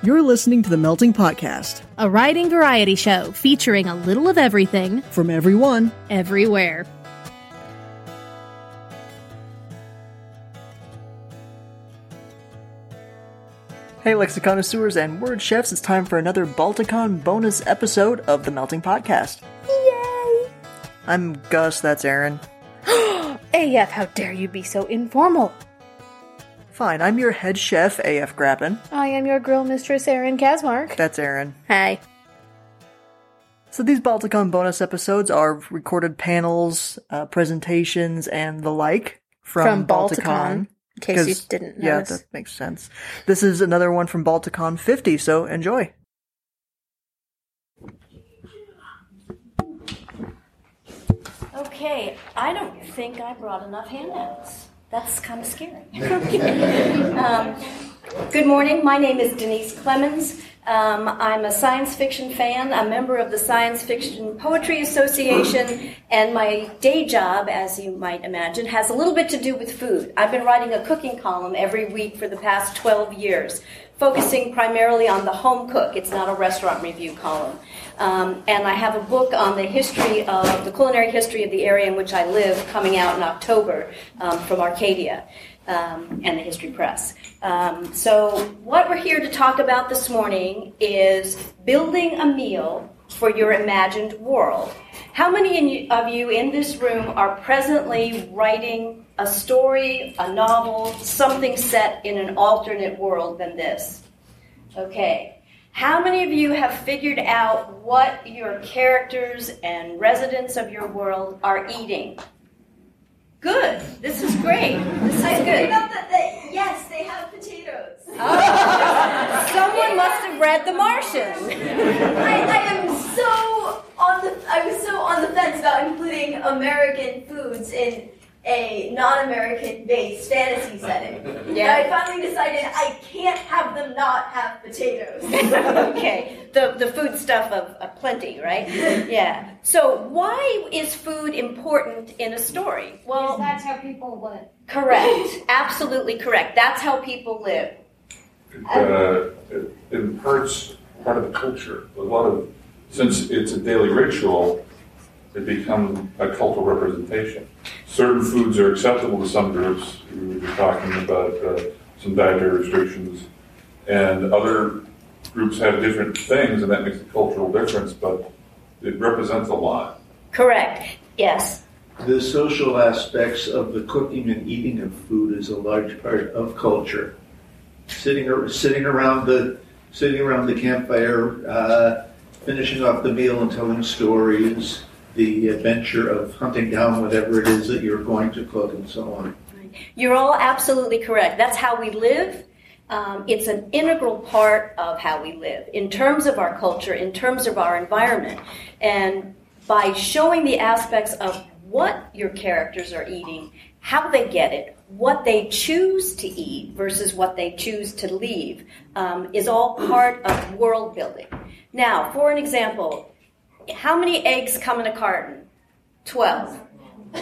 You're listening to the Melting Podcast a writing variety show featuring a little of everything, from everyone. everywhere. Hey, lexiconnoisseurs and word chefs, it's time for another Balticon bonus episode of the Melting Podcast. Yay! I'm Gus, that's Aaron. AF, how dare you be so informal? Fine, I'm your head chef, AF Grappin. I am your grill mistress, Erin Kasmark. That's Aaron. Hi. So these Balticon bonus episodes are recorded panels, uh, presentations, and the like from, From Balticon, in case you didn't know. Yeah, notice. that makes sense. This is another one from Balticon 50, so enjoy. Okay, I don't think I brought enough handouts. That's kind of scary. Um, good morning. My name is Denise Clemons. Um, I'm a science fiction fan, a member of the Science Fiction Poetry Association, and my day job, as you might imagine, has a little bit to do with food. I've been writing a cooking column every week for the past 12 years, focusing primarily on the home cook. It's not a restaurant review column. Um, and I have a book on the history of the culinary history of the area in which I live coming out in October um, from Arcadia um, and the History Press. Um, so, what we're here to talk about this morning is building a meal for your imagined world. How many of you in this room are presently writing a story, a novel, something set in an alternate world than this? Okay. How many of you have figured out what your characters and residents of your world are eating? Good. This is great. This is I good. that yes, they have potatoes. Oh. Someone must have read The Martian. I, I am so on the I was so on the fence about including American foods in a non-American based fantasy setting. Yeah. And I finally decided I can't have them not have potatoes. okay, the the food stuff of, of plenty, right? Yeah. So why is food important in a story? Well, that's how people live. correct, absolutely correct. That's how people live. It, uh, it imparts part of the culture. A lot of, since it's a daily ritual, it becomes a cultural representation. Certain foods are acceptable to some groups. We were just talking about uh, some dietary restrictions, and other groups have different things, and that makes a cultural difference. But it represents a lot. Correct. Yes. The social aspects of the cooking and eating of food is a large part of culture. Sitting, ar- sitting around the sitting around the campfire, uh, finishing off the meal and telling stories, the adventure of hunting down whatever it is that you're going to cook, and so on. You're all absolutely correct. That's how we live. Um, it's an integral part of how we live in terms of our culture, in terms of our environment. And by showing the aspects of what your characters are eating, how they get it, what they choose to eat versus what they choose to leave, um, is all part of world building. Now, for an example, how many eggs come in a carton? 12.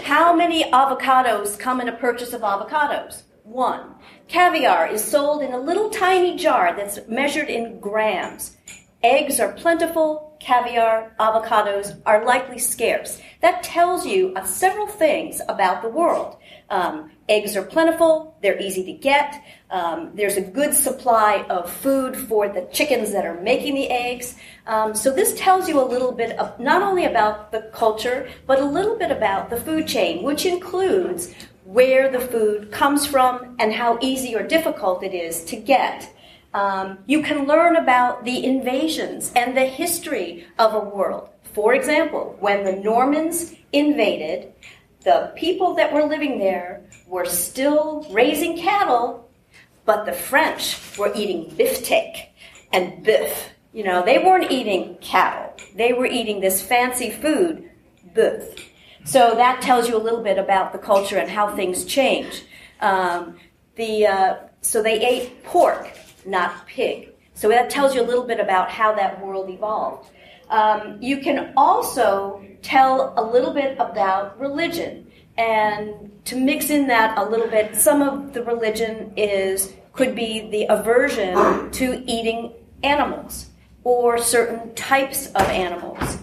How many avocados come in a purchase of avocados? One. Caviar is sold in a little tiny jar that's measured in grams. Eggs are plentiful, caviar, avocados are likely scarce. That tells you several things about the world. Um, eggs are plentiful, they're easy to get, um, there's a good supply of food for the chickens that are making the eggs. Um, so this tells you a little bit of not only about the culture, but a little bit about the food chain, which includes where the food comes from and how easy or difficult it is to get. Um, you can learn about the invasions and the history of a world. For example, when the Normans invaded, the people that were living there were still raising cattle, but the French were eating beefsteak and beef. You know, they weren't eating cattle. They were eating this fancy food, beef. So that tells you a little bit about the culture and how things change. Um, the, uh, so they ate pork, not pig. So that tells you a little bit about how that world evolved. Um, you can also tell a little bit about religion, and to mix in that a little bit, some of the religion is could be the aversion to eating animals or certain types of animals.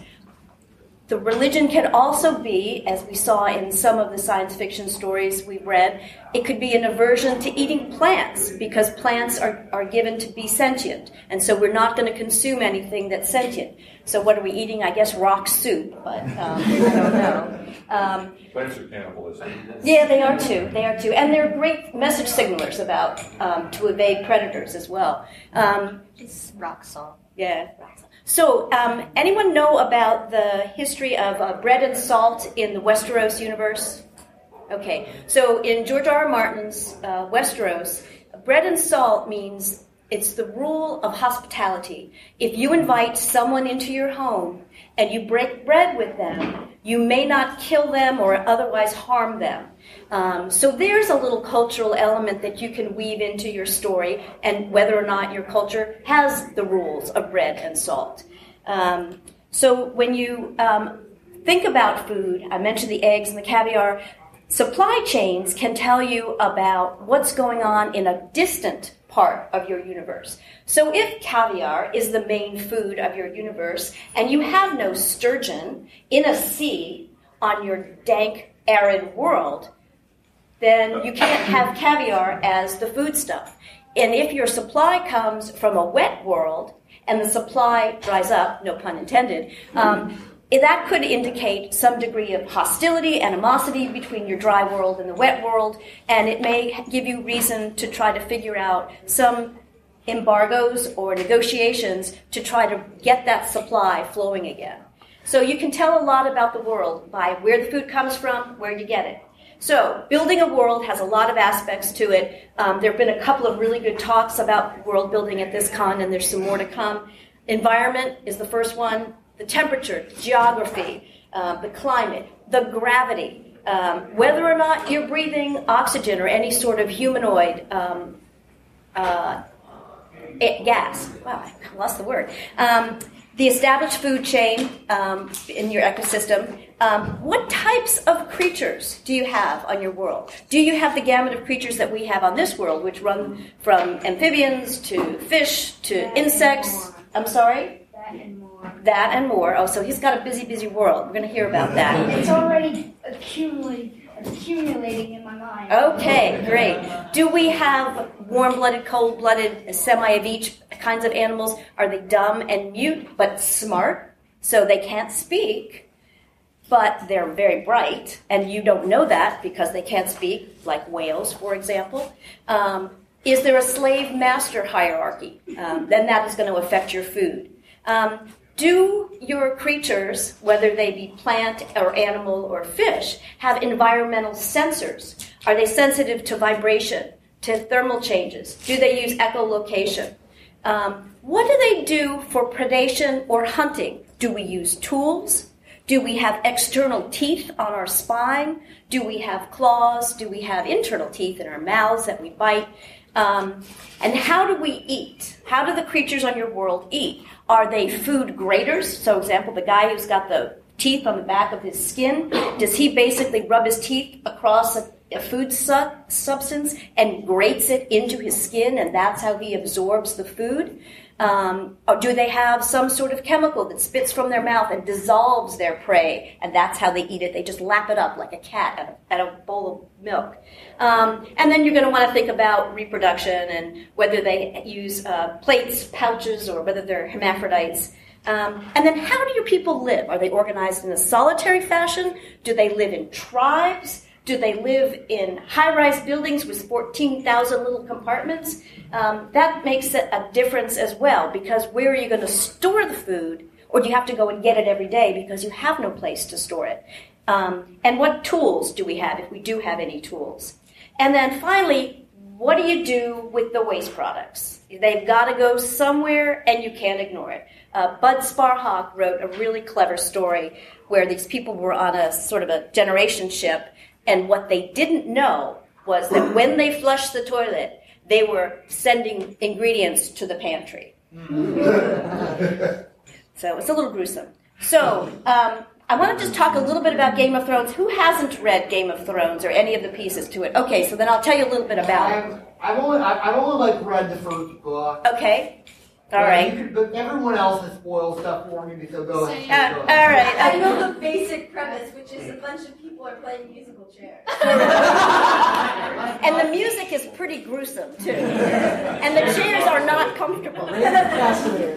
The religion can also be, as we saw in some of the science fiction stories we've read, it could be an aversion to eating plants because plants are, are given to be sentient. And so we're not going to consume anything that's sentient. So what are we eating? I guess rock soup, but um, I don't know. Um, Plants are cannibalistic. yeah, they are too. They are too, and they're great message signalers about um, to evade predators as well. Um, It's rock salt. yeah. So, um, anyone know about the history of uh, bread and salt in the Westeros universe? Okay, so in George R. R. Martin's uh, Westeros, bread and salt means it's the rule of hospitality. If you invite someone into your home and you break bread with them, you may not kill them or otherwise harm them. Um, so there's a little cultural element that you can weave into your story, and whether or not your culture has the rules of bread and salt. Um, so when you um, think about food, I mentioned the eggs and the caviar. Supply chains can tell you about what's going on in a distant part of your universe. So if caviar is the main food of your universe and you have no sturgeon in a sea on your dank, arid world, then you can't have caviar as the foodstuff. And if your supply comes from a wet world and the supply dries up, no pun intended, um, that could indicate some degree of hostility, animosity between your dry world and the wet world, and it may give you reason to try to figure out some embargoes or negotiations to try to get that supply flowing again. So you can tell a lot about the world by where the food comes from, where you get it. So, building a world has a lot of aspects to it. Um, there have been a couple of really good talks about world building at this con, and there's some more to come. Environment is the first one, the temperature, geography, uh, the climate, the gravity, um, whether or not you're breathing oxygen or any sort of humanoid um, uh, eh, gas. Wow, I lost the word. Um, the established food chain um, in your ecosystem. Um, what types of creatures do you have on your world? Do you have the gamut of creatures that we have on this world, which run from amphibians to fish to insects? I'm sorry? That and more. Oh, so he's got a busy, busy world. We're going to hear about that. It's already accumulating, accumulating in my mind. Okay, great. Do we have warm blooded, cold blooded, semi of each kinds of animals? Are they dumb and mute but smart? So they can't speak, but they're very bright, and you don't know that because they can't speak, like whales, for example. Um, is there a slave master hierarchy? Um, then that is going to affect your food. Um, do your creatures, whether they be plant or animal or fish, have environmental sensors? Are they sensitive to vibration, to thermal changes? Do they use echolocation? Um, what do they do for predation or hunting? Do we use tools? Do we have external teeth on our spine? Do we have claws? Do we have internal teeth in our mouths that we bite? Um, and how do we eat? How do the creatures on your world eat? Are they food graters? So, example, the guy who's got the teeth on the back of his skin, does he basically rub his teeth across a, a food su- substance and grates it into his skin, and that's how he absorbs the food? Um, or do they have some sort of chemical that spits from their mouth and dissolves their prey, and that's how they eat it? They just lap it up like a cat at a, at a bowl of milk. Um, and then you're going to want to think about reproduction and whether they use uh, plates, pouches, or whether they're hermaphrodites. Um, and then how do your people live? Are they organized in a solitary fashion? Do they live in tribes? Do they live in high rise buildings with 14,000 little compartments? Um, that makes a difference as well because where are you going to store the food? Or do you have to go and get it every day because you have no place to store it? Um, and what tools do we have if we do have any tools? And then finally, what do you do with the waste products? They've got to go somewhere and you can't ignore it. Uh, Bud Sparhawk wrote a really clever story where these people were on a sort of a generation ship, and what they didn't know was that when they flushed the toilet, they were sending ingredients to the pantry. so it's a little gruesome. So um, I want to just talk a little bit about Game of Thrones. Who hasn't read Game of Thrones or any of the pieces to it? Okay, so then I'll tell you a little bit about it. I've, I've only I've only like read the first book. Okay, All But right. you could- but everyone else has spoiled stuff for me, so go ahead. Uh, go all ahead. right. I know the basic premise, which is a bunch of people are playing musical chairs. And the music is pretty gruesome too. And the chairs are not comfortable.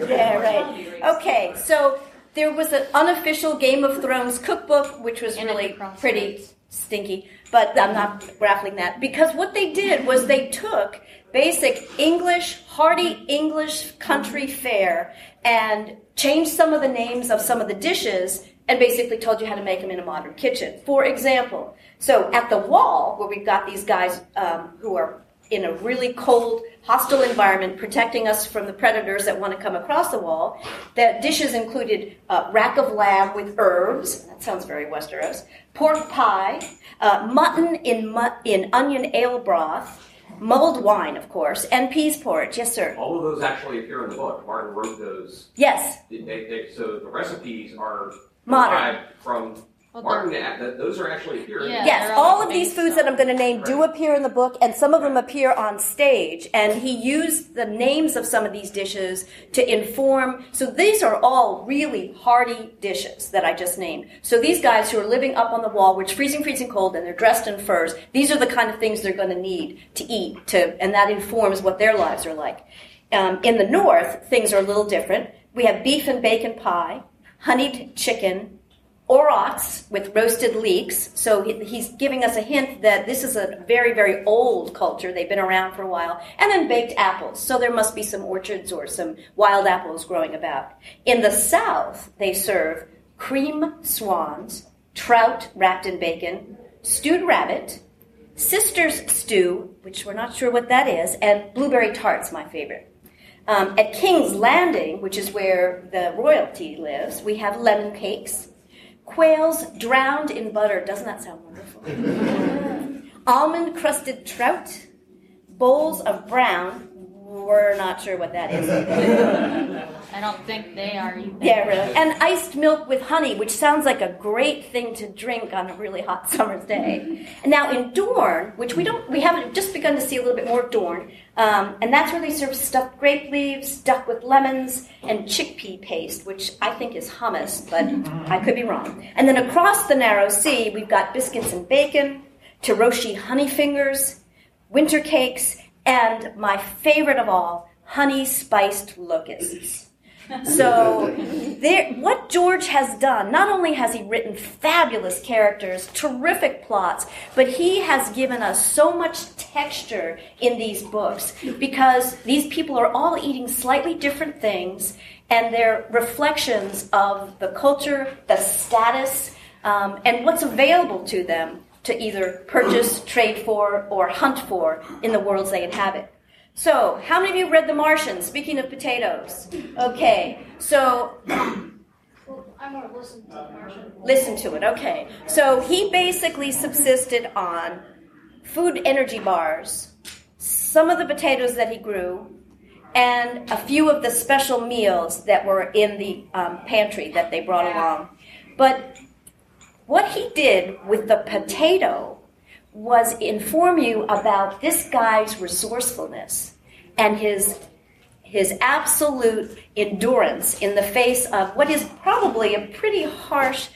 Yeah, right. Okay, so there was an unofficial Game of Thrones cookbook, which was really pretty stinky, but I'm not raffling that. Because what they did was they took basic English, hearty English country fare and changed some of the names of some of the dishes and basically told you how to make them in a modern kitchen. For example, so at the wall, where we've got these guys um, who are in a really cold, hostile environment, protecting us from the predators that want to come across the wall. The dishes included uh, rack of lamb with herbs. That sounds very Westeros. Pork pie, uh, mutton in mu- in onion ale broth, mulled wine, of course, and peas porridge. Yes, sir. All of those actually appear in the book. Martin wrote those. Yes, They, they, so the recipes are Modern. from Well, Martin. they're- th- Those are actually here. Yeah. yes. all All of these based foods that I'm going to name do appear in the book, and some of them appear on stage. And he used the names of some of these dishes to inform. So these are all really hearty dishes that I just named. So these guys who are living up on the wall, which freezing, freezing cold, and they're dressed in furs. These are the kind of things they're going to need to eat, to, and that informs what their lives are like. Um, in the north, things are a little different. We have beef and bacon pie, honeyed chicken, aurochs with roasted leeks. So he's giving us a hint that this is a very, very old culture. They've been around for a while. And then baked apples. So there must be some orchards or some wild apples growing about. In the south, they serve cream swans, trout wrapped in bacon, stewed rabbit, sister's stew, which we're not sure what that is, and blueberry tarts, my favorite. Um, at King's Landing, which is where the royalty lives, we have lemon cakes, quails drowned in butter. Doesn't that sound wonderful? Almond crusted trout, bowls of brown. We're not sure what that is. I don't think they are either. Yeah, really. And iced milk with honey, which sounds like a great thing to drink on a really hot summer's day. And now in Dorne, which we don't, we haven't just begun to see a little bit more of Dorne, um, and that's where they serve stuffed grape leaves, duck with lemons, and chickpea paste, which I think is hummus, but I could be wrong. And then across the narrow sea, we've got biscuits and bacon, Tiroshi honey fingers, winter cakes, and my favorite of all, honey spiced locusts. So, there, what George has done, not only has he written fabulous characters, terrific plots, but he has given us so much texture in these books because these people are all eating slightly different things and they're reflections of the culture, the status, um, and what's available to them to either purchase, trade for, or hunt for in the worlds they inhabit. So, how many of you read The Martian? Speaking of potatoes. Okay, so Well, I want to listen to Martian. listen to it. Okay, so he basically subsisted on food energy bars, some of the potatoes that he grew, and a few of the special meals that were in the um, pantry that they brought along. But what he did with the potato was inform you about this guy's resourcefulness and his his absolute endurance in the face of what is probably a pretty harsh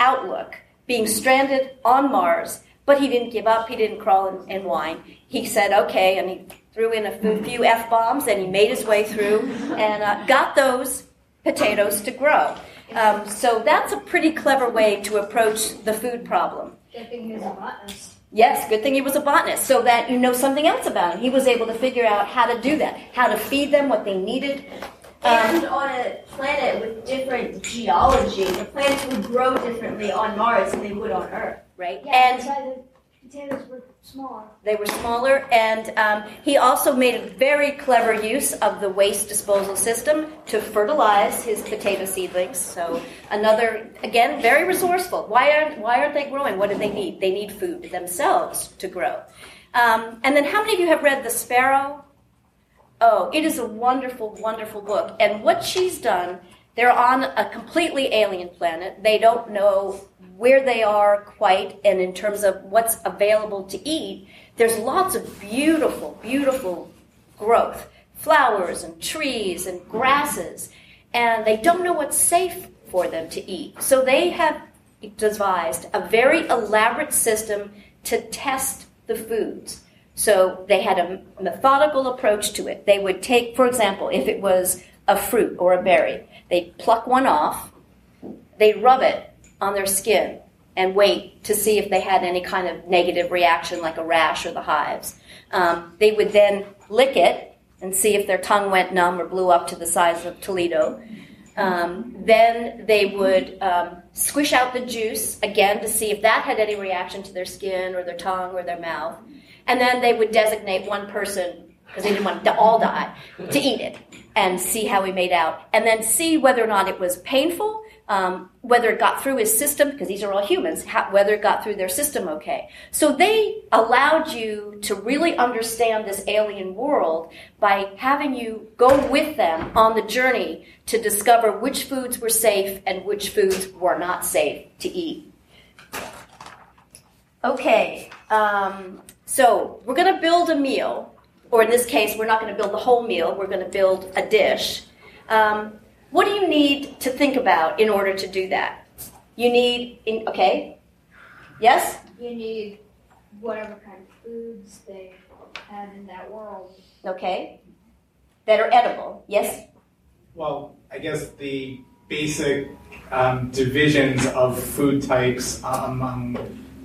outlook, being stranded on Mars. But he didn't give up. He didn't crawl and, and whine. He said, "Okay," and he threw in a few- f bombs, and he made his way through and uh, got those potatoes to grow. Um, so that's a pretty clever way to approach the food problem. Was a botanist. Yes, good thing he was a botanist, so that you know something else about him. He was able to figure out how to do that, how to feed them what they needed. Um, and on a planet with different geology, the plants would grow differently on Mars than they would on Earth. Right, Yeah, and potatoes were smaller. they were smaller. And um, he also made a very clever use of the waste disposal system to fertilize his potato seedlings. So another, again, very resourceful. Why aren't Why aren't they growing? What do they need? They need food themselves to grow. Um, and then, how many of you have read The Sparrow? Oh, it is a wonderful, wonderful book. And what she's done, they're on a completely alien planet. They don't know where they are quite, and in terms of what's available to eat, there's lots of beautiful, beautiful growth flowers and trees and grasses, and they don't know what's safe for them to eat. So they have devised a very elaborate system to test the foods. So they had a methodical approach to it. They would take, for example, if it was a fruit or a berry, they'd pluck one off, they'd rub it on their skin and wait to see if they had any kind of negative reaction like a rash or the hives. Um, they would then lick it and see if their tongue went numb or blew up to the size of Toledo. Um, then they would um, squish out the juice again to see if that had any reaction to their skin or their tongue or their mouth. And then they would designate one person, because they didn't want to all die, to eat it and see how he made out. And then see whether or not it was painful, um, whether it got through his system, because these are all humans, how, whether it got through their system okay. So they allowed you to really understand this alien world by having you go with them on the journey to discover which foods were safe and which foods were not safe to eat. Okay, um, so we're going to build a meal, or in this case, we're not going to build the whole meal, we're going to build a dish. Um, what do you need to think about in order to do that? You need, in, okay, yes? You need whatever kind of foods they have in that world. Okay, that are edible, yes? Well, I guess the basic um, divisions of food types among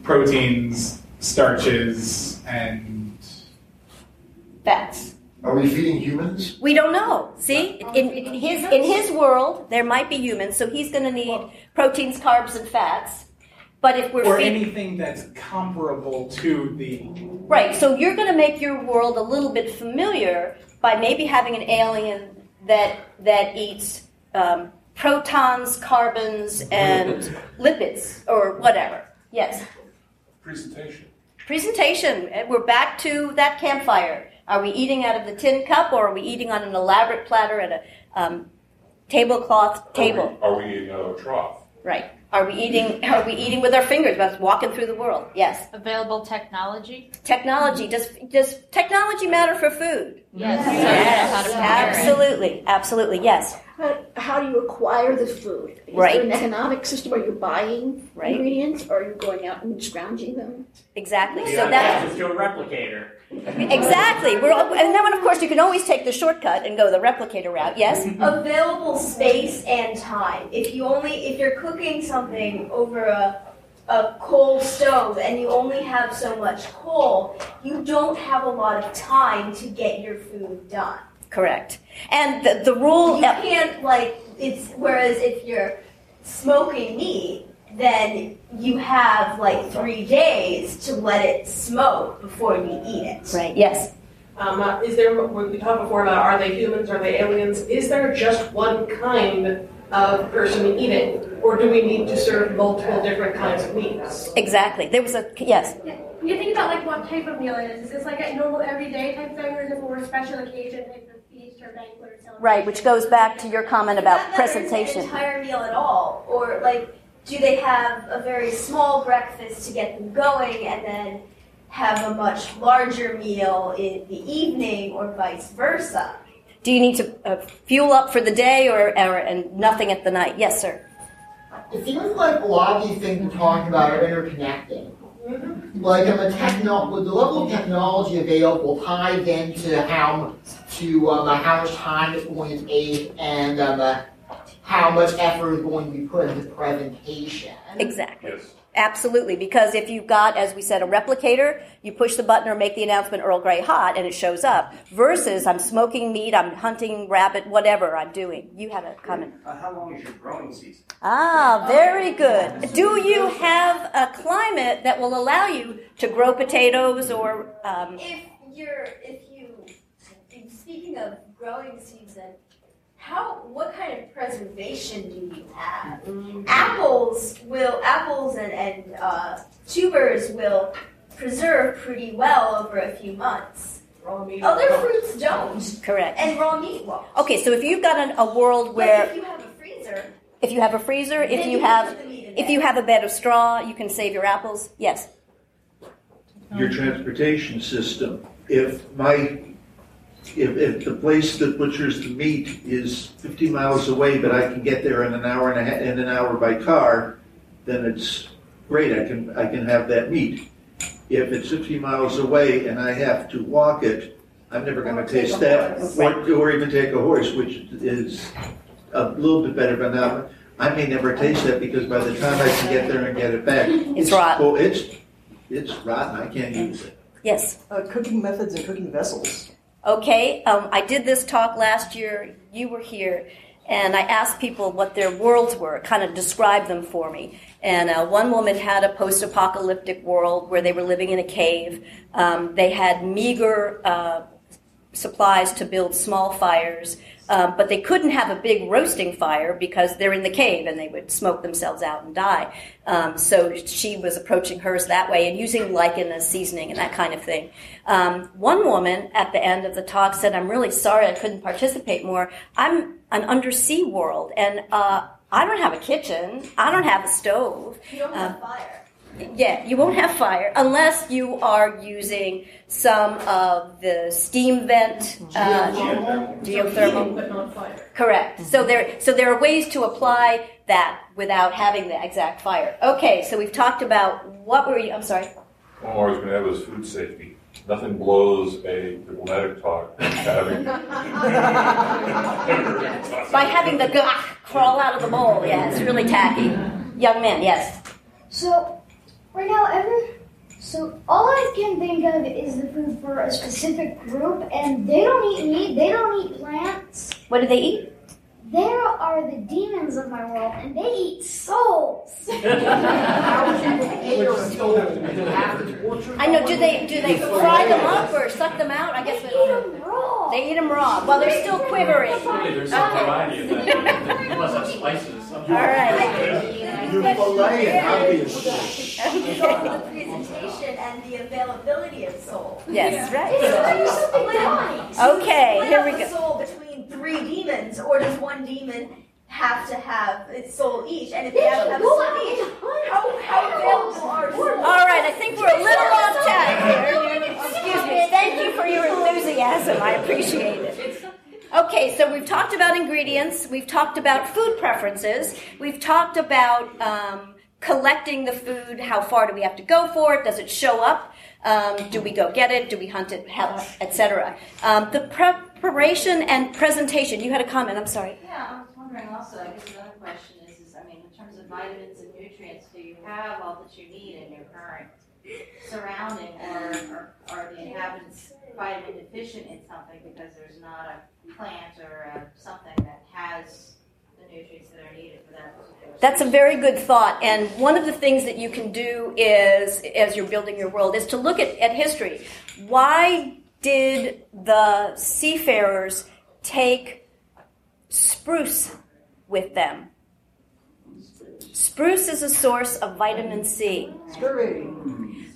proteins, starches, and fats. Are we feeding humans? We don't know. See, in, in his in his world, there might be humans, so he's going to need proteins, carbs, and fats. But if we're or feed- anything that's comparable to the right, so you're going to make your world a little bit familiar by maybe having an alien that that eats um, protons, carbons, and lipids, or whatever. Yes. Presentation. Presentation. We're back to that campfire. Are we eating out of the tin cup, or are we eating on an elaborate platter at a um, tablecloth table? Are we eating out of a trough? Right. Are we eating? Are we eating with our fingers? Us walking through the world? Yes. Available technology? Technology. Does does technology matter for food? Yes. Yes. How to prepare it. Absolutely. Absolutely. Yes. How, how do you acquire the food? Is Right. there an economic system? Are you buying Right. ingredients or are you going out and scrounging them? Exactly. You So got that's access to a replicator. Exactly. We're all, and then of course you can always take the shortcut and go the replicator route. Yes. available space and time. If you only if you're cooking something over a a coal stove and you only have so much coal, you don't have a lot of time to get your food done. Correct. And the, the rule. You can't like it's whereas if you're smoking meat, then you have like three days to let it smoke before you eat it. Right. Yes. Um, uh, is there, when we talked before about are they humans, are they aliens, is there just one kind of person eating? Or do we need to serve multiple different kinds of meats? Exactly. There was a yes. When you think about like what type of meal it is, is this like a normal everyday type thing, or is it more special occasion, like a feast or banquet or celebration? Right, which goes back to your comment about that presentation. entire meal at all, or like, do they have a very small breakfast to get them going, and then have a much larger meal in the evening, or vice versa? Do you need to uh, fuel up for the day or, or and nothing at the night? Yes, sir. It seems like a lot of these things we're talking about are interconnected. Like the techno, with the level of technology available ties into how to um, how much time it's going to take and um, uh, how much effort is going to be put into presentation. Exactly. Yes. Absolutely, because if you've got, as we said, a replicator, you push the button or make the announcement Earl Grey hot and it shows up. Versus I'm smoking meat, I'm hunting rabbit, whatever I'm doing. You had a comment. Uh, how long is your growing season? Ah, very good. Do you have a climate that will allow you to grow potatoes or um, If you're, if you, speaking of growing season, how, what kind of preservation do you have? Apples will, apples and, and uh, tubers will preserve pretty well over a few months. Raw meat Other fruits don't. correct? And raw meat won't. Okay, so if you've got an, a world But where if you have a freezer, if you have a freezer, if you you have put the meat in if you have a bed of straw, you can save your apples. Yes. your transportation system. If my if, if the place that butchers the meat is 50 miles away, but I can get there in an hour and a half, in an hour by car, then it's great. I can I can have that meat. If it's 50 miles away and I have to walk it, I'm never going to taste that, or, or even take a horse, which is a little bit better. But now I may never taste that because by the time I can get there and get it back, It's rotten. Oh, it's it's rotten. I can't use it. Yes. Uh, cooking methods and cooking vessels. Okay, um, I did this talk last year. You were here, and I asked people what their worlds were, kind of describe them for me. And uh, one woman had a post apocalyptic world where they were living in a cave. Um, they had meager uh, supplies to build small fires, um, but they couldn't have a big roasting fire because they're in the cave and they would smoke themselves out and die. Um, so she was approaching hers that way and using lichen as seasoning and that kind of thing. Um, one woman at the end of the talk said, "I'm really sorry I couldn't participate more. I'm an undersea world and." Uh, I don't have a kitchen. I don't have a stove. You don't have Um, fire. Yeah, you won't have fire unless you are using some of the steam vent, uh, geothermal. But not fire. Correct. So there, so there are ways to apply that without having the exact fire. Okay, so we've talked about what were you? I'm sorry. One more I was going to add was food safety. Nothing blows a diplomatic talk having. By having the gah crawl out of the bowl. Yeah, it's really tacky. Young men, yes. So, right now, every so all I can think of is the food for a specific group, and they don't eat meat. They don't eat plants. What do they eat? There are the demons of my world, and they eat souls. I know. Do they do they fry them up or suck them out? I guess they eat them raw. They eat them raw. Well, they're still quivering. There's some variety of that. You must have spices. All right. You fillet it, obviously. the presentation and the availability of soul. Yes, right. It's Okay, split here up we the go. soul between three demons, or does one demon have to have its soul each? And if they have to have a soul each, how, how available are souls? All right, I think we're a little off track here. Excuse me. Thank you for your enthusiasm. I appreciate it. Okay, so we've talked about ingredients. We've talked about food preferences. We've talked about um, collecting the food. How far do we have to go for it? Does it show up? Um, do we go get it? Do we hunt it? Etc. Um, the preparation and presentation. You had a comment. I'm sorry. Yeah, I was wondering also, I guess another question is, is, I mean, in terms of vitamins and nutrients, do you have all that you need in your current surrounding, or, or are the inhabitants vitamin deficient in something because there's not a plant or a, something that has the nutrients that are needed for that particular That's a very good thought. And one of the things that you can do is, as you're building your world, is to look at, at history. Why did the seafarers take spruce with them? Spruce is a source of vitamin C. Scurvy.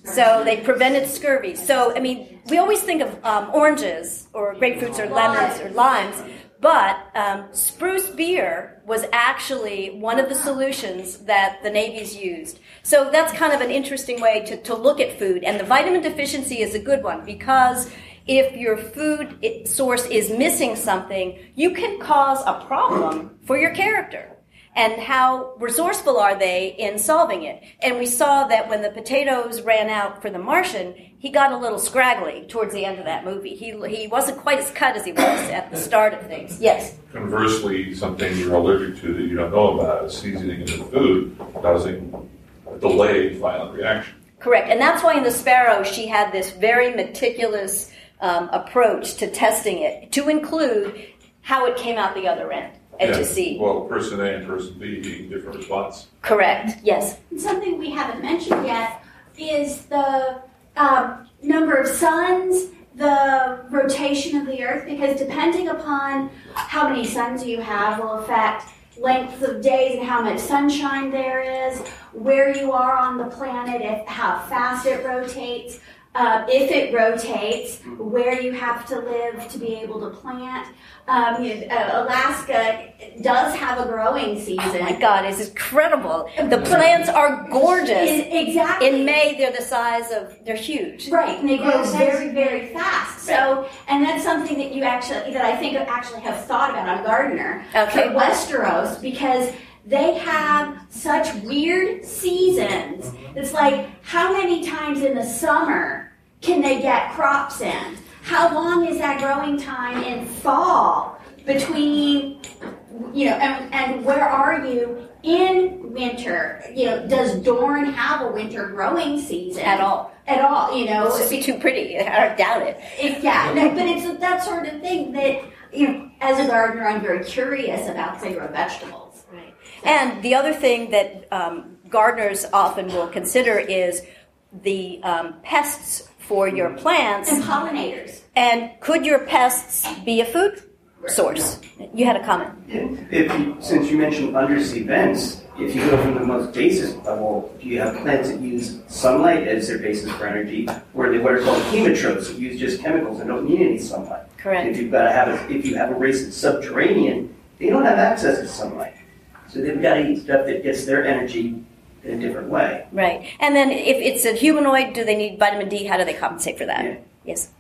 So they prevented scurvy. So, I mean, we always think of um, oranges or grapefruits or lemons or limes, but um, spruce beer was actually one of the solutions that the navies used. So that's kind of an interesting way to, to look at food. And the vitamin deficiency is a good one because if your food source is missing something, you can cause a problem for your character and how resourceful are they in solving it. And we saw that when the potatoes ran out for the Martian, he got a little scraggly towards the end of that movie. He, he wasn't quite as cut as he was at the start of things. Yes. Conversely, something you're allergic to that you don't know about is seasoning in the food, causing a delayed violent reaction. Correct. And that's why in the Sparrow, she had this very meticulous um, approach to testing it, to include how it came out the other end and Yeah. to see. Well, person A and person B being different response. Correct. Yes. Something we haven't mentioned yet is the um, number of suns, the rotation of the Earth, because depending upon how many suns you have will affect lengths of days and how much sunshine there is, where you are on the planet, if, how fast it rotates. Uh, if it rotates, where you have to live to be able to plant. Um, you know, uh, Alaska does have a growing season. Oh my God, it's incredible. The plants are gorgeous. I- exactly. In May, they're the size of, they're huge. Right, and they grow Yes. very, very fast. So, and that's something that you actually, that I think I actually have thought about I'm a Gardener Okay. for Westeros because they have such weird seasons. It's like, how many times in the summer can they get crops in? How long is that growing time in fall between, you know, and, and where are you in winter? You know, does Dorne have a winter growing season? At all. At all, you know. It's just be too pretty. I don't doubt it. It, yeah, no, but it's that sort of thing that, you know, as a gardener, I'm very curious about I grow vegetables. Right. And the other thing that um, gardeners often will consider is the um, pests for your plants. And pollinators. And could your pests be a food source? You had a comment. If you, since you mentioned undersea vents, if you go from the most basic level, do you have plants that use sunlight as their basis for energy, or they what are called chemotrophs that use just chemicals and don't need any sunlight? Correct. If you've got to have a, if you have a race that's subterranean, they don't have access to sunlight, so they've got to eat stuff that gets their energy in a different way. Right. And then if it's a humanoid, do they need vitamin D? How do they compensate for that? Yes.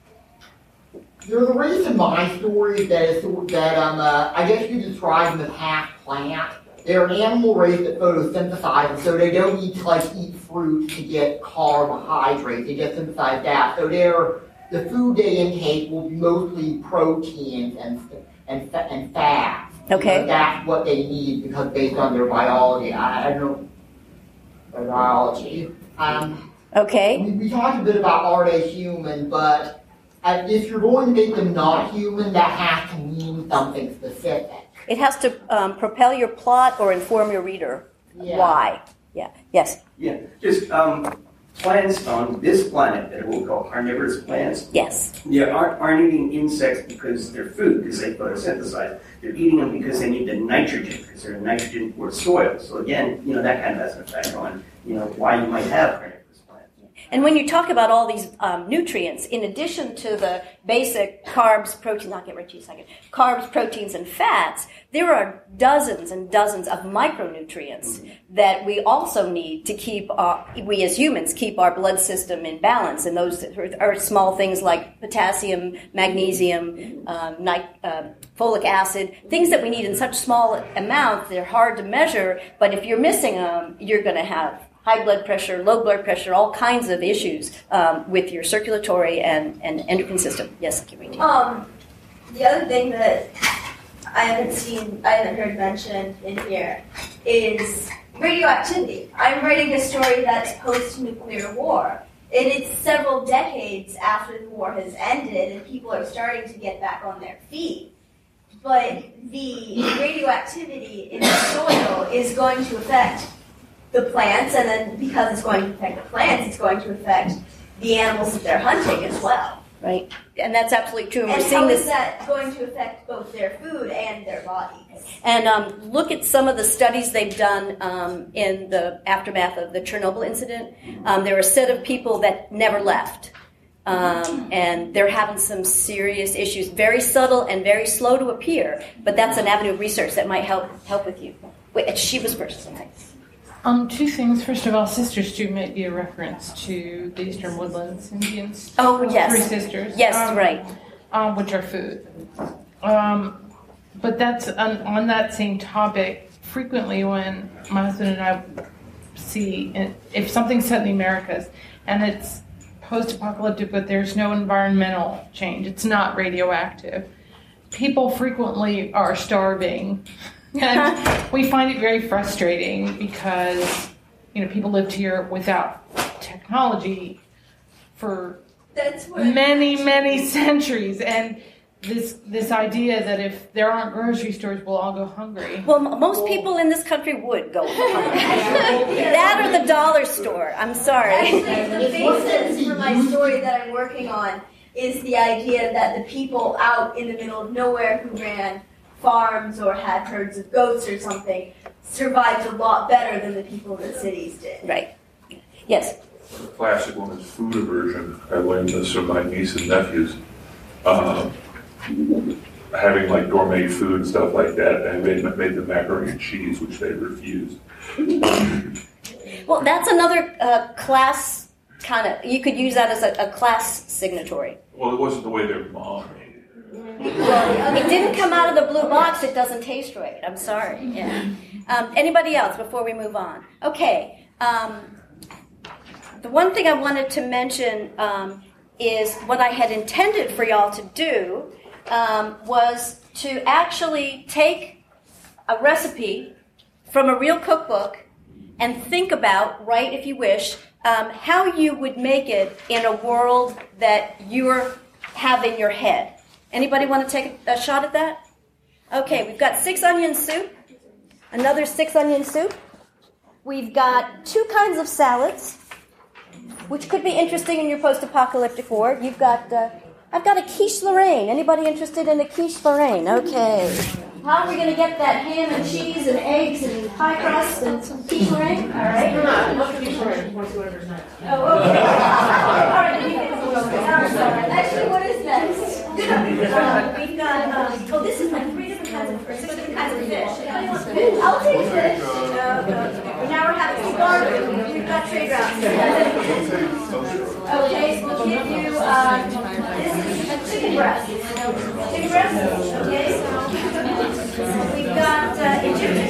There's a race in my story that is that um uh, I guess you describe them as half plant. They're an animal race that photosynthesize, and so they don't need to like eat fruit to get carbohydrates. They just synthesize that. So their the food they intake will be mostly proteins and and and fats. Okay. Because that's what they need because based on their biology. I, I don't know their biology. Um, okay. We, we talked a bit about are they human, but uh, if you're going to make them not human, that has to mean something specific. It has to um, propel your plot or inform your reader. Yeah. Why? Yeah. Yes. Yeah, just um, plants on this planet that we'll call carnivorous plants. Yes. Yeah, aren't, aren't eating insects because they're food, because they photosynthesize. They're eating them because they need the nitrogen, because they're a nitrogen poor soil. So again, you know, that kind of has an effect on, you know, why you might have. And when you talk about all these um, nutrients, in addition to the basic carbs, proteins, I'll get right to you in a second, carbs, proteins, and fats, there are dozens and dozens of micronutrients that we also need to keep our, we as humans keep our blood system in balance. And those are small things like potassium, magnesium, um, um folic acid, things that we need in such small amounts, they're hard to measure, but if you're missing them, you're going to have high blood pressure, low blood pressure, all kinds of issues um, with your circulatory and, and endocrine system. Yes, Kiriti. Um, the other thing that I haven't seen, I haven't heard mentioned in here is radioactivity. I'm writing a story that's post-nuclear war. And it's several decades after the war has ended, and people are starting to get back on their feet. But the radioactivity in the soil is going to affect the plants, and then because it's going to affect the plants, it's going to affect the animals that they're hunting as well. Right, and that's absolutely true. And, And we're seeing how this. that going to affect both their food and their bodies? And um, look at some of the studies they've done um, in the aftermath of the Chernobyl incident. Um, there were a set of people that never left. Um, and they're having some serious issues, very subtle and very slow to appear. But that's an avenue of research that might help help with you. Wait, she was first. Okay. Um, two things. First of all, Sister Stew might be a reference to the Eastern Woodlands Indians. Oh, yes. Three sisters. Yes, um, right. Um, which are food. Um, but that's on, on that same topic. Frequently, when my husband and I see if something's set in the Americas and it's post-apocalyptic, but there's no environmental change, it's not radioactive. People frequently are starving and we find it very frustrating because you know people lived here without technology for That's what many many centuries and this this idea that if there aren't grocery stores we'll all go hungry Well, m- most people in this country would go hungry. that or the dollar store. I'm sorry. Actually, the basis for my story that I'm working on is the idea that the people out in the middle of nowhere who ran farms or had herds of goats or something survived a lot better than the people in the cities did. Right. Yes. The classic woman's food aversion. I learned this from my niece and nephews. Uh, having like gourmet food and stuff like that, and made, made the macaroni and cheese, which they refused. Well, that's another uh, class kind of. You could use that as a, a class signatory. Well, it wasn't the way their mom made it. Well, it didn't come out of the blue box. It doesn't taste right. I'm sorry. Yeah. Um, anybody else before we move on? Okay. Um, the one thing I wanted to mention um, is what I had intended for y'all to do um, was to actually take a recipe from a real cookbook and think about, write if you wish, um, how you would make it in a world that you're have in your head. Anybody want to take a shot at that? Okay, we've got six onion soup, another six onion soup. We've got two kinds of salads, which could be interesting in your post-apocalyptic world. You've got, uh, I've got a quiche Lorraine. Anybody interested in a quiche Lorraine? Okay. How are we going to get that ham and cheese and eggs and pie crust and some quiche Lorraine? All right. Oh, okay. All right. Actually, what is this? Um, we've got, um, oh, this is like three different kinds of, or six different kinds of fish. Anybody want fish? I'll take fish. No, no. Now we're having cigar. We've got trade routes. okay, so we'll give you, uh, this is a chicken breast. Chicken breast, okay? We've got uh, Egyptian.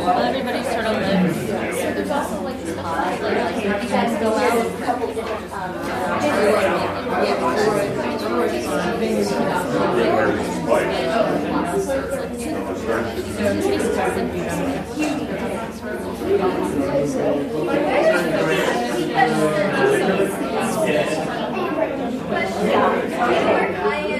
Well, everybody sort of lives. There's also like like, you couple um, Yeah.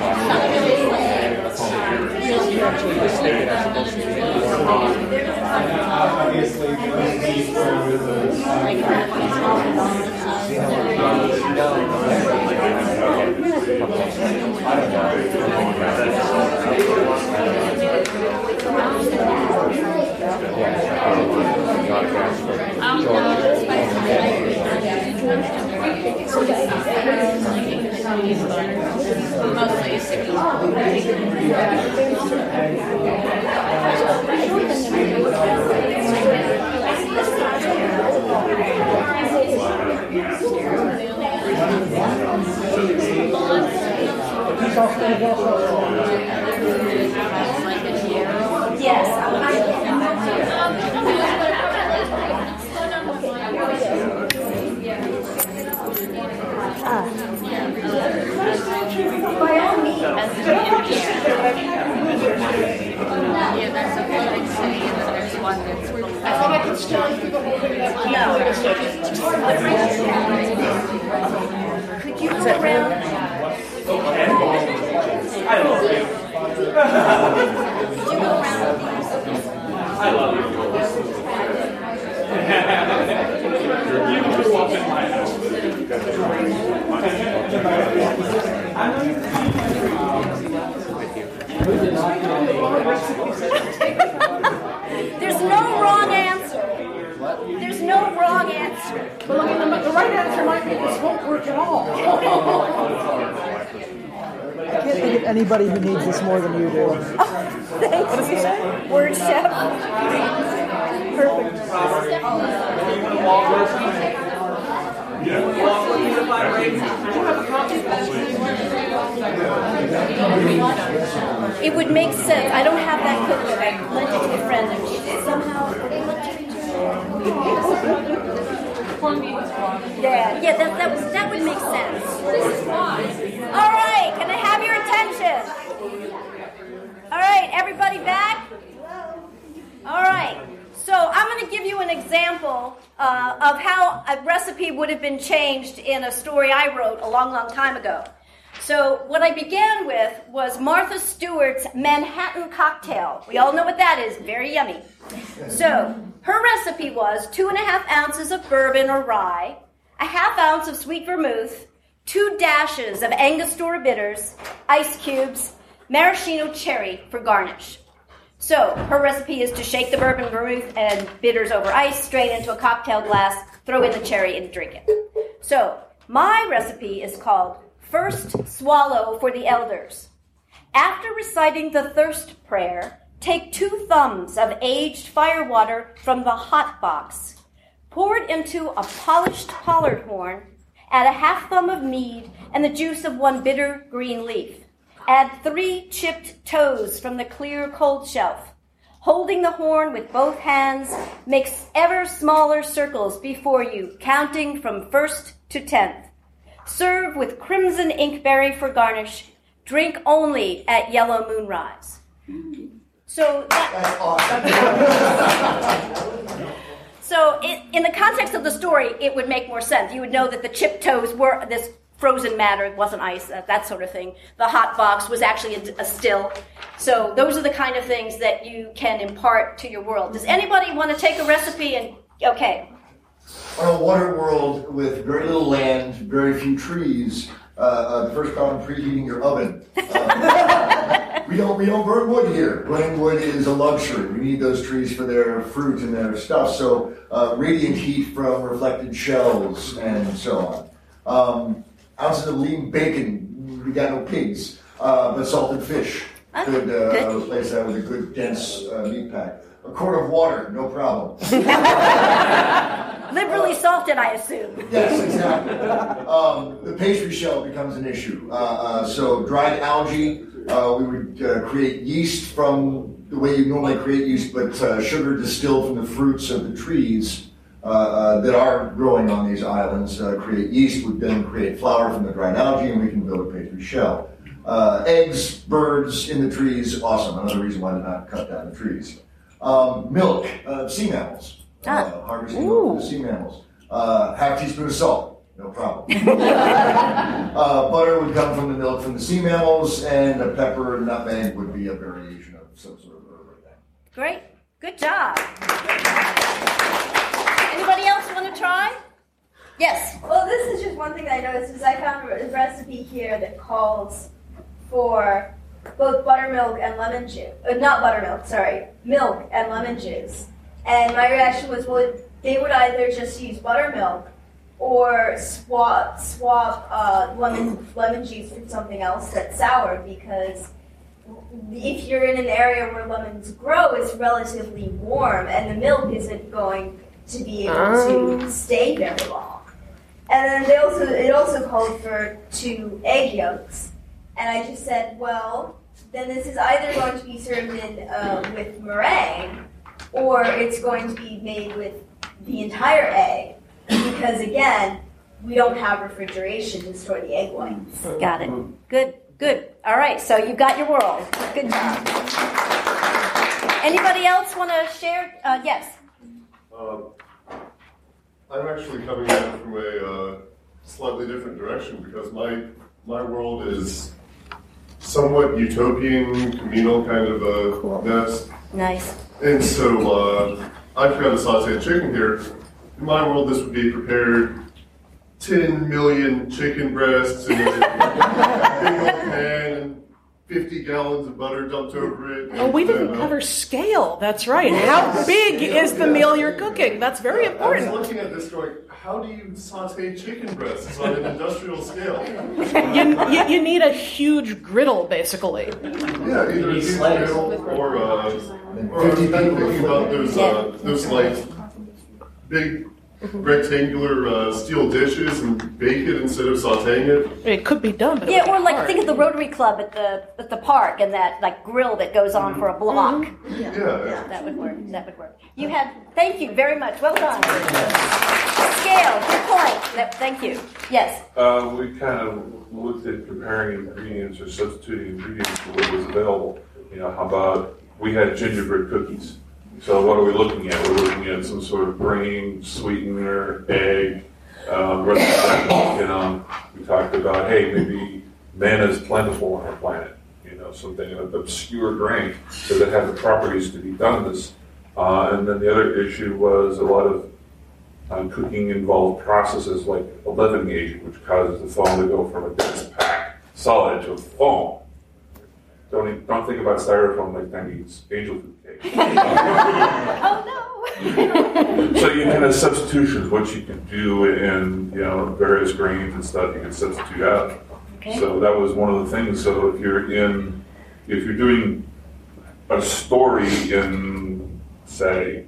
supposed to be. Obviously, the need for the Yes. By all means. Yeah, that's okay. Like city, and then there's one that's. I think I can still do the whole thing. That's Could you go around love you. You just walk in my There's no wrong answer. There's no wrong answer. But I mean, the, the right answer might be this won't work at all. I can't think of anybody who needs this more than you do. Thanks. What does he say? Word chef. Perfect. It would make sense. I don't have that cookbook. I lent it to a friend and somehow Yeah, yeah, that, that, was, that would make sense. All right, can I have your attention? All right, everybody back? Hello. All right, so I'm going to give you an example uh, of how a recipe would have been changed in a story I wrote a long, long time ago. So, what I began with was Martha Stewart's Manhattan cocktail. We all know what that is, very yummy. So, her recipe was two and a half ounces of bourbon or rye, a half ounce of sweet vermouth, two dashes of Angostura bitters, ice cubes, maraschino cherry for garnish. So, her recipe is to shake the bourbon, vermouth, and bitters over ice, strain into a cocktail glass, throw in the cherry, and drink it. So, my recipe is called First Swallow for the Elders. After reciting the thirst prayer, take two thumbs of aged firewater from the hot box. Pour it into a polished pollard horn, add a half thumb of mead and the juice of one bitter green leaf. Add three chipped toes from the clear cold shelf. Holding the horn with both hands, make ever smaller circles before you, counting from first to tenth. Serve with crimson inkberry for garnish. Drink only at yellow moonrise. So that, so in, in the context of the story, it would make more sense. You would know that the chipped toes were this frozen matter, it wasn't ice, uh, that sort of thing. The hot box was actually a, a still. So those are the kind of things that you can impart to your world. Does anybody want to take a recipe and okay? On a water world with very little land, very few trees, uh, uh, the first problem preheating your oven. Uh, we don't we don't burn wood here. Burning wood is a luxury. We need those trees for their fruit and their stuff. So uh, radiant heat from reflected shells and so on. Um, ounces of lean bacon. We got no pigs, uh, but salted fish could uh, replace that with a good dense uh, meat pack. A quart of water, no problem. Liberally salted, I assume. Yes, exactly. Um, the pastry shell becomes an issue. Uh, uh, so dried algae, uh, we would uh, create yeast from the way you normally create yeast, but uh, sugar distilled from the fruits of the trees uh, uh, that are growing on these islands. Uh, create yeast would then create flour from the dried algae, and we can build a pastry shell. Uh, eggs, birds in the trees, awesome. Another reason why to not cut down the trees. Um, milk, uh, sea mammals. Uh, harvesting milk from the sea mammals. Uh, half teaspoon of salt, no problem. uh, butter would come from the milk from the sea mammals, and a pepper nutmeg would be a variation of some sort of herb. Great. Good job. Anybody else want to try? Yes. Well, this is just one thing that I noticed is I found a recipe here that calls for both buttermilk and lemon juice. Uh, not buttermilk, sorry, milk and lemon juice. And my reaction was, well, they would either just use buttermilk or swap swap uh, lemon lemon juice for something else that's sour because if you're in an area where lemons grow, it's relatively warm, and the milk isn't going to be able Oh. to stay very long. And then they also it also called for two egg yolks, and I just said, well, then this is either going to be served in uh, with meringue, or it's going to be made with the entire egg, because again, we don't have refrigeration to store the egg whites. Got it. Good, good. All right, so you got your world. Good job. Anybody else want to share? Uh, yes. Uh, I'm actually coming at it from a uh, slightly different direction because my my world is somewhat utopian, communal kind of a mess. Nice. And so uh, I've got a sauteed chicken here. In my world, this would be prepared 10 million chicken breasts in a big old pan and 50 gallons of butter dumped over it. Oh, we didn't And, uh, cover scale. That's right. How big is the meal you're cooking? That's very important. I was looking at this going, how do you saute chicken breasts on an industrial scale? You, you, you need a huge griddle, basically. Yeah, either a huge griddle or, uh, or I'm thinking about those, uh, those like big rectangular uh, steel dishes and bake it instead of sauteing it. It could be done, but Yeah, or like think of the Rotary Club at the at the park and that like grill that goes on for a block. Yeah. That would work. That would work. You had. Thank you very much. Well done. Scale. Good point. That, thank you. Yes. Uh, we kind of looked at comparing ingredients or substituting ingredients for what was available. You know, how about we had gingerbread cookies? So what are we looking at? We're looking at some sort of grain, sweetener, egg, um. You know, we talked about hey, maybe manna is plentiful on our planet. You know, something an obscure grain that have the properties to be done this. Uh, and then the other issue was a lot of um, cooking involved processes like a leavening agent, which causes the foam to go from a dense pack solid to a foam. Don't, don't think about styrofoam like that eats angel food cake. Oh no! so you can have substitutions, what you can do in you know various grains and stuff you can substitute out. Okay. So that was one of the things. So if you're in, if you're doing a story in, say,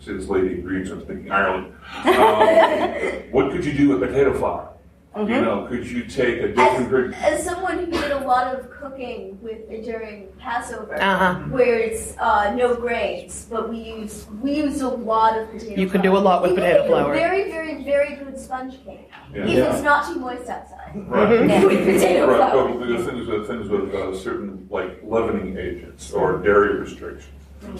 see this lady in green, so I'm thinking Ireland. Um, what could you do with potato flour? You know, could you take a different grid? As someone who did a lot of cooking with during Passover, Uh-huh. where it's uh, no grains, but we use we use a lot of potato. You can do a lot with You potato flour. Very, very, very good sponge cake Yeah. if Yeah. it's not too moist outside. Right. Yeah. With potato Right, flour. but the things with things with uh, certain like leavening agents or dairy restrictions.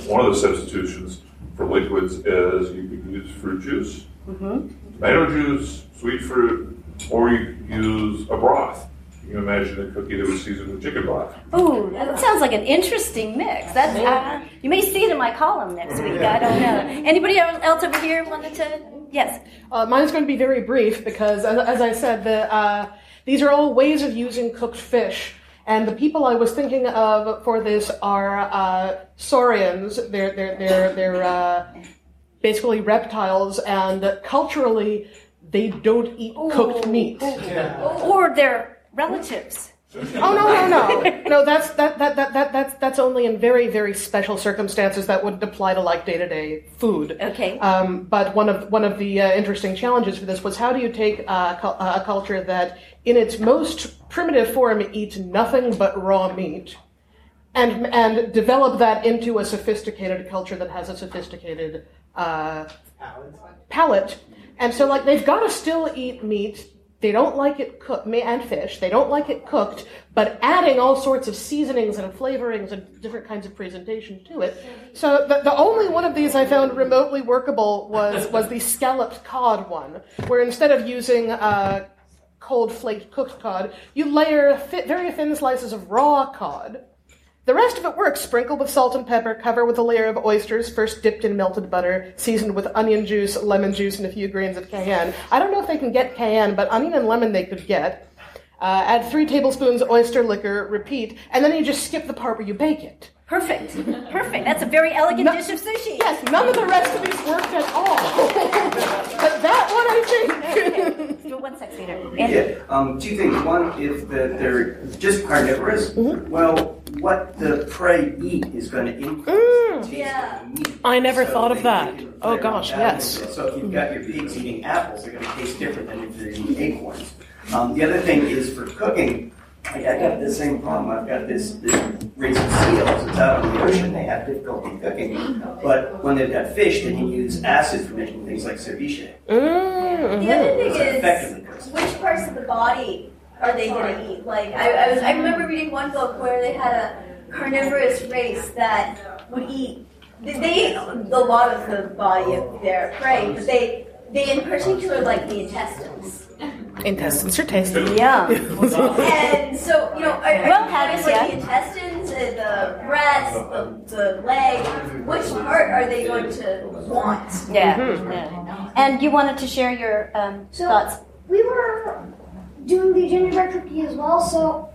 One of the substitutions for liquids is you could use fruit juice, Mm-hmm. tomato juice, sweet fruit, or you could use a broth. You can imagine a cookie that was seasoned with chicken broth. Ooh, that sounds like an interesting mix. That's uh, you may see it in my column next week. I don't know. Anybody else over here wanted to? Yes. Uh, mine's going to be very brief because, as, as I said, the, uh, these are all ways of using cooked fish. And the people I was thinking of for this are uh, saurians. They're they're they're they're uh, basically reptiles, and culturally they don't eat cooked meat. Or their relatives. Oh no no no no! That's that, that that that that's that's only in very very special circumstances that wouldn't apply to like day to day food. Okay. Um, but one of one of the uh, interesting challenges for this was how do you take uh, uh, a culture that, in its most primitive form, eats nothing but raw meat, and and develop that into a sophisticated culture that has a sophisticated uh, palate. And so, like, they've got to still eat meat. They don't like it cooked, and fish. They don't like it cooked, but adding all sorts of seasonings and flavorings and different kinds of presentation to it. So the, the only one of these I found remotely workable was was the scalloped cod one, where instead of using uh, cold flaked cooked cod, you layer thi- very thin slices of raw cod. The rest of it works. Sprinkle with salt and pepper, cover with a layer of oysters, first dipped in melted butter, seasoned with onion juice, lemon juice, and a few grains of cayenne. I don't know if they can get cayenne, but onion and lemon they could get. Uh, add three tablespoons oyster liquor, repeat, and then you just skip the part where you bake it. Perfect. Perfect. That's a very elegant dish of sushi. Yes, none of the rest of these worked at all. but that one I think. Do one sec, Peter. Yeah, um, two things. One, if the, they're just carnivorous, well, what the prey eat is going to influence the taste Yeah. of the meat. I never So thought of that. Oh gosh, around that a yes. So if you've got your pigs eating apples, they're going to taste different than if they're eating acorns. Um, the other thing is for cooking, Like I got the same problem. I've got this, this race of seals. It's out in the ocean. They have difficulty cooking. But when they've got fish, they can use acid for making things like ceviche. Mm-hmm. The other thing is, which parts of the body are they going to eat? Like, I, I was, I mm-hmm. remember reading one book where they had a carnivorous race that would eat. They, they ate a lot of the body of their prey, but they, they in particular like the intestines. Intestines are tasty. Yeah. and so, you know, are, are Well, you Patty, having, like yeah. the intestines, uh, the breast, the, the leg? Which part are they going to want? Yeah. Mm-hmm. yeah. And you wanted to share your um, So thoughts. we were doing the gingerbread cookie as well. So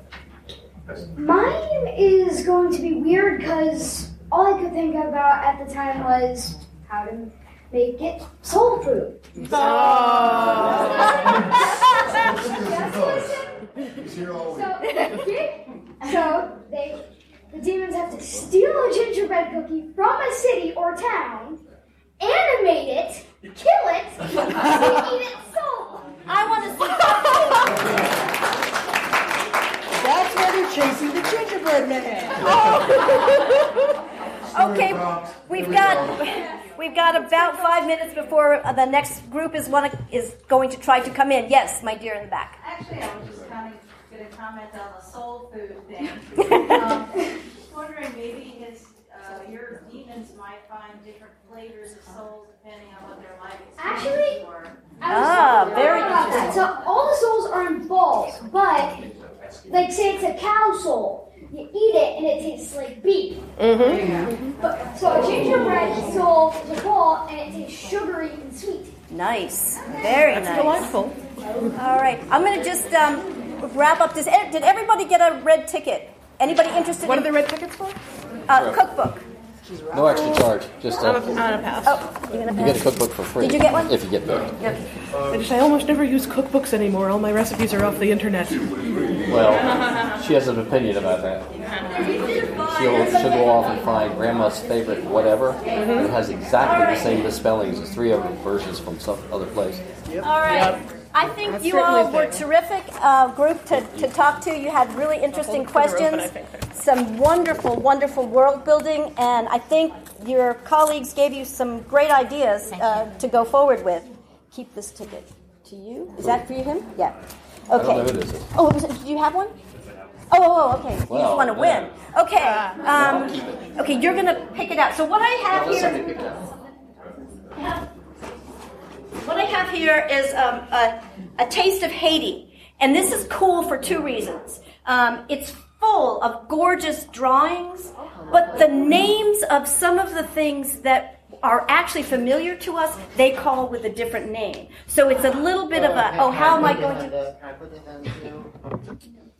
mine is going to be weird because all I could think about at the time was how to make it soul food. Ah. So, so they, the demons have to steal a gingerbread cookie from a city or town, animate it, kill it, and eat its soul. I want to see. That That's why they're chasing the gingerbread man. Okay, we've got we've got about five minutes before uh, the next group is one is going to try to come in. Yes, my dear in the back. Actually, I was just kind of going to comment on the soul food thing. um, just wondering, maybe his, uh, your demons might find different flavors of souls depending on what their life experience Actually, were. I was Ah, very about that. So all the souls are in balls, but like say it's a cow soul, you eat it and it tastes like beef. Mm-hmm. But so a gingerbread soul is a ball and it tastes sugary and sweet. Nice, very That's nice. delightful. All right, I'm going to just um, wrap up this. Did everybody get a red ticket? Anybody interested? What in are the red tickets for? Uh, cookbook. No extra charge. Just uh, I'm a, I'm a pass. Oh, you're gonna you get a cookbook for free. Did you get one? If you get picked. Yep. I just I almost never use cookbooks anymore. All my recipes are off the internet. Well, she has an opinion about that. She'll, she'll go off and find grandma's favorite whatever. It has exactly the same misspellings as three other versions from some other place. Yep. All right. I think That's you all a were thing. terrific uh, group to, to talk to. You had really interesting questions, some wonderful, wonderful world building, and I think your colleagues gave you some great ideas uh, to go forward with. Keep this ticket to you. Is that for you, him? Yeah. I don't know Okay. who this is. Oh, was it, do you have one? Oh, oh, oh, okay. You just want to win. Okay. Um, okay, you're going to pick it out. So what I have Let here. pick it out. What I have here is um, a, a taste of Haiti, and this is cool for two reasons. Um, it's full of gorgeous drawings, but the names of some of the things that are actually familiar to us, they call with a different name. So it's a little bit of a, oh, how am I going to?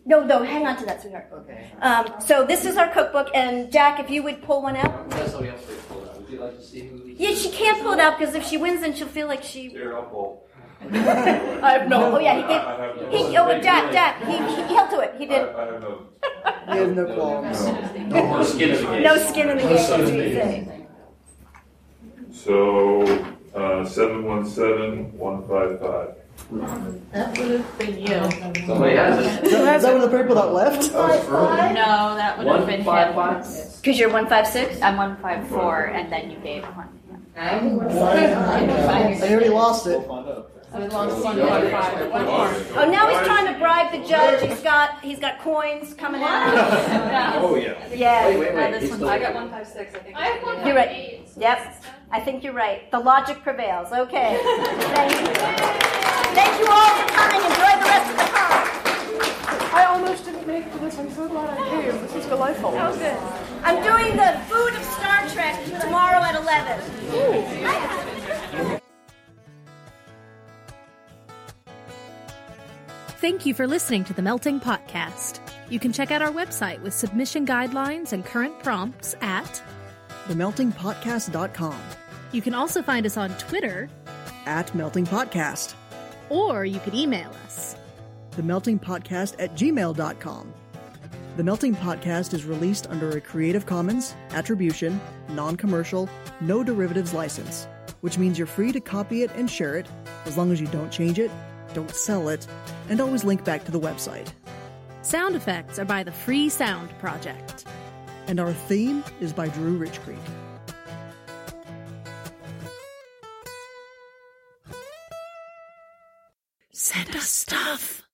No, no, hang on to that, sweetheart. Okay. Um, so this is our cookbook, and Jack, if you would pull one out. Let somebody else pick it out. Would you like to see who? Yeah, she can't pull it out because if she wins, then she'll feel like she. Here, I'll pull. I have no. Oh yeah, he I- I have no- gave. He, oh, Jack, Jack, he, he held to it. He did. I have no. He has no qualms. No skin in the game. No skin in the game. skin as in the we game. say. So, uh, seven one seven one five five. That would have been you. Somebody has it. Is that, is that one of the people that left? No, that would One have been five him. five? Because you're one five six. I'm one five four, and then you gave one. I already lost it. We lost one five five. One. Oh, now he's trying to bribe the judge. He's got he's got coins coming out. Oh, yeah. Yeah. Wait, wait, wait. this He's one- still- I got one five six. I think. I have one You're right. Yep. I think you're right. The logic prevails. Okay. Thank you. Thank you all for coming. Enjoy the rest of the con. I almost didn't make it to this. I'm so glad I came. This is delightful. That good. I'm doing the food of Star Trek tomorrow at 11. Thank you for listening to the Melting Podcast. You can check out our website with submission guidelines and current prompts at TheMeltingPodcast.com. You can also find us on Twitter, At Melting Podcast. or you could email us. The Melting Podcast at gmail.com. The Melting Podcast is released under a Creative Commons, Attribution, Non Commercial, No Derivatives license, which means you're free to copy it and share it as long as you don't change it, don't sell it, and always link back to the website. Sound effects are by the Free Sound Project. And our theme is by Drew Rich Creek. Send us stuff.